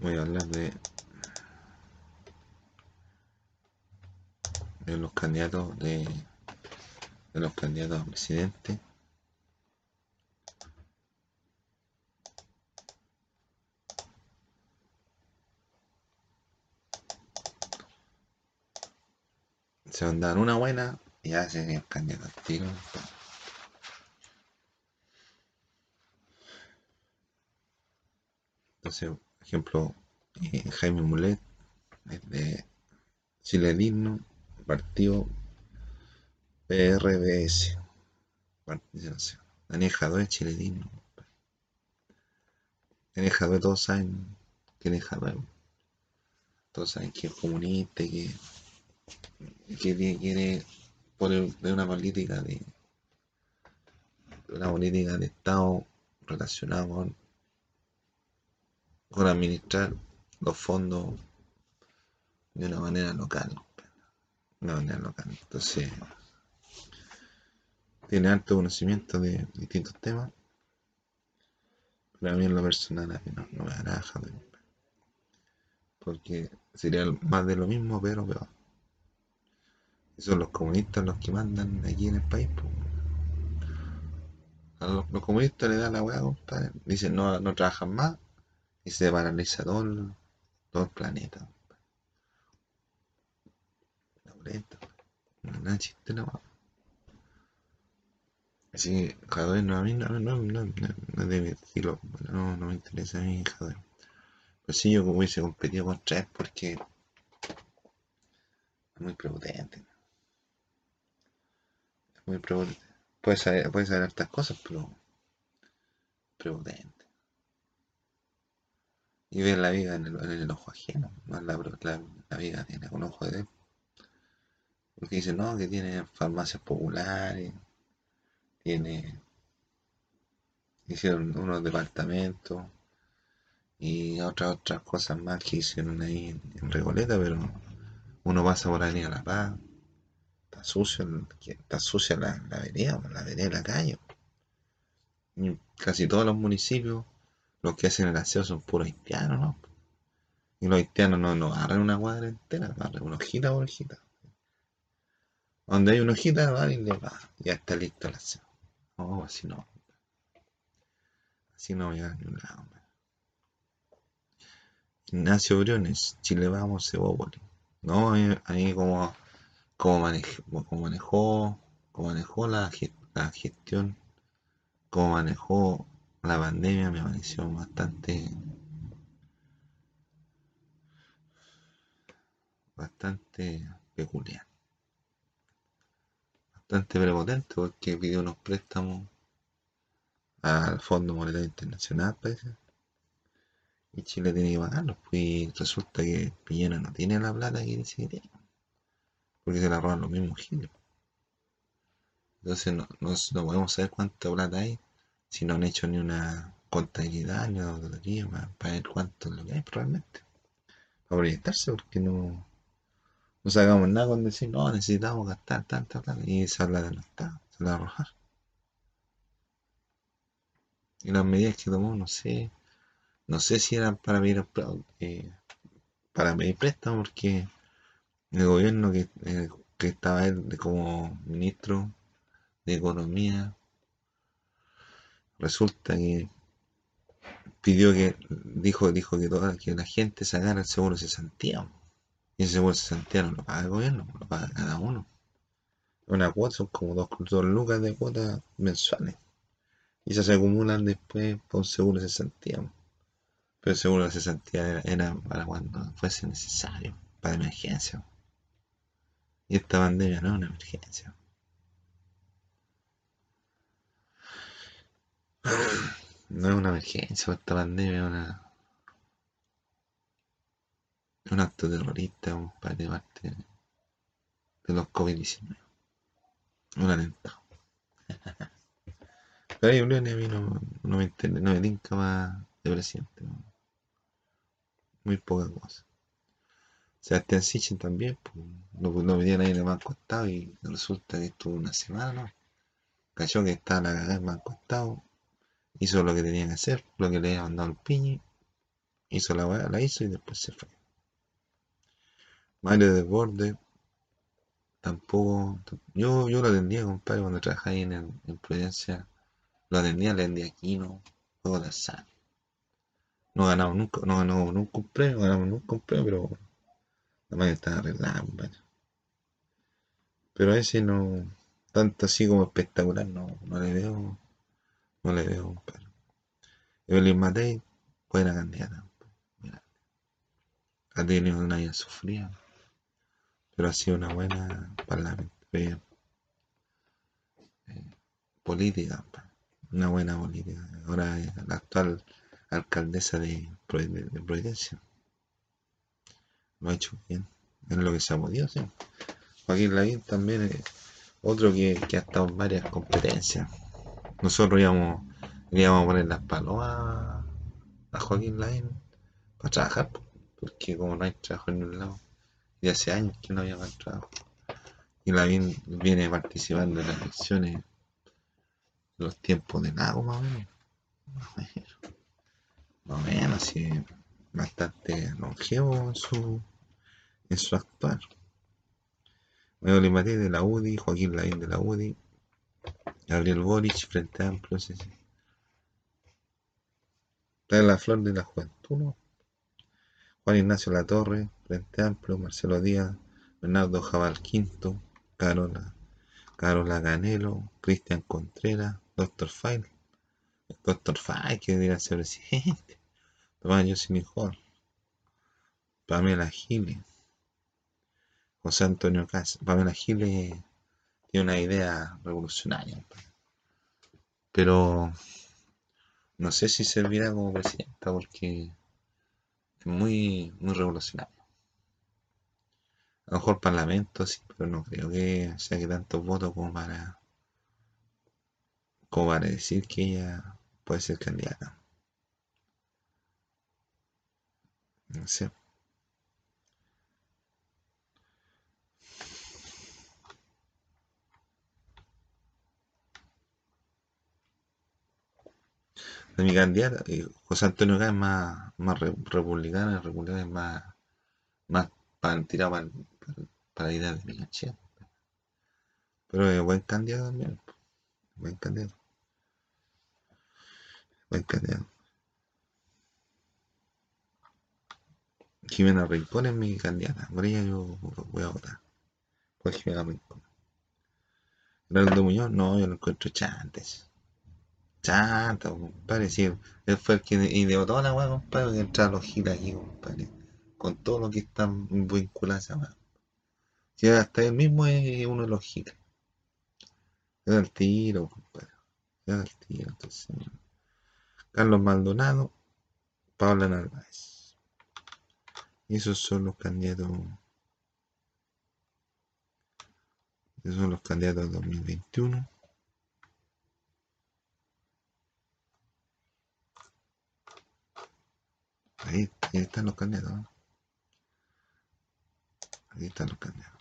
voy a hablar de, de los candidatos de, de los candidatos a presidente. Se van a dar una buena y ya se el candidato al tiro. Entonces, ejemplo, eh, Jaime Mulet, de Chile Digno, partido PRBS, partición. Daniel Jadwe, Chile Digno. Daniel todos saben quién es. Todos saben que es comunista que, que quiere poner de una política de una política de Estado relacionada con con administrar los fondos de una manera local. De una manera local. Entonces, tiene alto conocimiento de distintos temas. Pero a mí en lo personal mí no, me agrada Porque sería más de lo mismo, pero peor. Y son los comunistas los que mandan aquí en el país. A los, comunistas le dan la hueá. Dicen no, no trabajan más y se paraliza todo el, todo el planeta. La boleta. Nada chiste no. Así que Jadwe no a mí no, no, no, no, debe decirlo. No, no me interesa a mí Jadwe. Pues sí yo hubiese competido contra él porque es muy prepotente. Es muy prepotente. Puede saber, puede saber hartas cosas, pero prepotente y ver la vida en el, ojo ajeno, no la, la, vida tiene un ojo de él. Porque dice, no, que tiene farmacias populares, tiene, hicieron unos departamentos y otras otras cosas más que hicieron ahí en, Regoleta, pero uno pasa por ahí a La Paz, está sucio, está sucia la, la avenida, la de la calle. Casi todos los municipios los que hacen el aseo son puros haitianos, ¿no? Y los haitianos no, no agarran una cuadra entera, agarran una hojita por hojita. Donde hay una hojita, va y le va, ya está listo el aseo. No, así no. Así no voy a ningún lado, hombre. Ignacio Briones, Chile Vamos, Cebópoli. No, ahí como, como, manejó, como manejó, como manejó la, la gestión, como manejó la pandemia me pareció bastante bastante peculiar. Bastante prepotente porque pidió unos préstamos al Fondo Monetario Internacional parece. Y Chile tiene que pagarlos pues, resulta que Piñera no tiene la plata que dice que tiene porque se la roban los mismos giles. Entonces no, no, no podemos saber cuánta plata hay si no han hecho ni una contabilidad ni una auditoría para ver cuánto es lo que hay realmente. Para proyectarse, porque no, no sacamos nada con decir, no, necesitamos gastar tanta y esa plata no está, se la va a arrojar. Y las medidas que tomó, no sé, no sé si eran para pedir, eh, préstamo, porque el gobierno que, eh, que estaba él como ministro de Economía resulta que pidió que, dijo, dijo que toda que la gente sacara el seguro de cesantía. Y ese seguro de cesantía no lo paga el gobierno, lo paga cada uno. Una cuota son como dos, lucas de cuotas mensuales. Y se acumulan después por seguro de cesantía. Pero el seguro de cesantía era, para cuando fuese necesario, para emergencia. Y esta pandemia no es una emergencia. No es una emergencia, esta pandemia es una. un acto terrorista, de parte de los COVID-19. Un atentado. Pero Julián a mí no, no me entiende, no me tinca más de presidente. Muy poca cosa. Sebastián Sichen también, pues, lo, lo metían ahí en el banco estado y resulta que estuvo una semana, ¿no? Cachó que estaba la cagada en el banco estado hizo lo que tenía que hacer, lo que le había mandado el piñi, hizo la weá, la hizo y después se fue. Mario de Borde, tampoco. Yo, yo lo atendía, compadre, cuando trabajaba ahí en, en Providencia. Lo atendía, le vendía Kino, juego de azar. No ganamos nunca, no ganamos nunca un premio, ganamos nunca un premio, pero la mañana estaba arreglada, compadre. Pero ese no, tanto así como espectacular, no, no le veo, no le veo, compadre. Evelyn Matei, buena candidata. Mira. Ha tenido una vida sufrida, pero ha sido una buena parlamentaria. Eh, política, una buena política. Ahora la actual alcaldesa de, de Providencia. Lo ha hecho bien. Es lo que se ha podido hacer. Joaquín Lavín también es otro que, que ha estado en varias competencias. Nosotros íbamos, íbamos a poner las palomas a Joaquín Lavín para trabajar, porque como no hay trabajo en un lado, y hace años que no había trabajo. Y Lavín viene participando en las elecciones en los tiempos de Nago, más o menos. Más o menos, sí, bastante longevo en su, en su actuar. Manuel Maté de la UDI, Joaquín Lavín de la UDI, Gabriel Boric, Frente Amplio, sí, sí. la Flor de la Juventud, ¿no? Juan Ignacio Latorre, Frente Amplio, Marcelo Díaz, Bernardo Jabal Quinto, Carola, Carola Canelo, Cristian Contreras, Doctor File, Doctor File, que debería ser presidente, Tomás José Hall, Pamela Giles, José Antonio Cas, Pamela Giles tiene una idea revolucionaria, pero no sé si servirá como presidenta porque es muy, muy revolucionario. A lo mejor parlamento sí, pero no creo que saque tantos votos como para como para decir que ella puede ser candidata. No sé. De mi candidata, José Antonio Gámez es más, más re- republicano, el republicano es más, más para tirar para, para la idea de Pinochet. Pero es buen candidato también, buen candidato, buen candidato. Jimena Rincón es mi candidata, por ella yo voy a votar, por Jimena Rincón. Ronaldo Muñoz, no, yo lo encuentro chantes. Chanta, compadre, sí, él fue el que ideó toda la weá, compadre, que entraron los giles aquí, compadre, con todo lo que están vinculados a esa. Si hasta él mismo es uno de los giles. Es el tiro, compadre. Es el tiro, entonces. Carlos Maldonado, Paula Narváez. Esos son los candidatos. Esos son los candidatos 2021. Ahí, ahí están los candidatos. Ahí están los candidatos.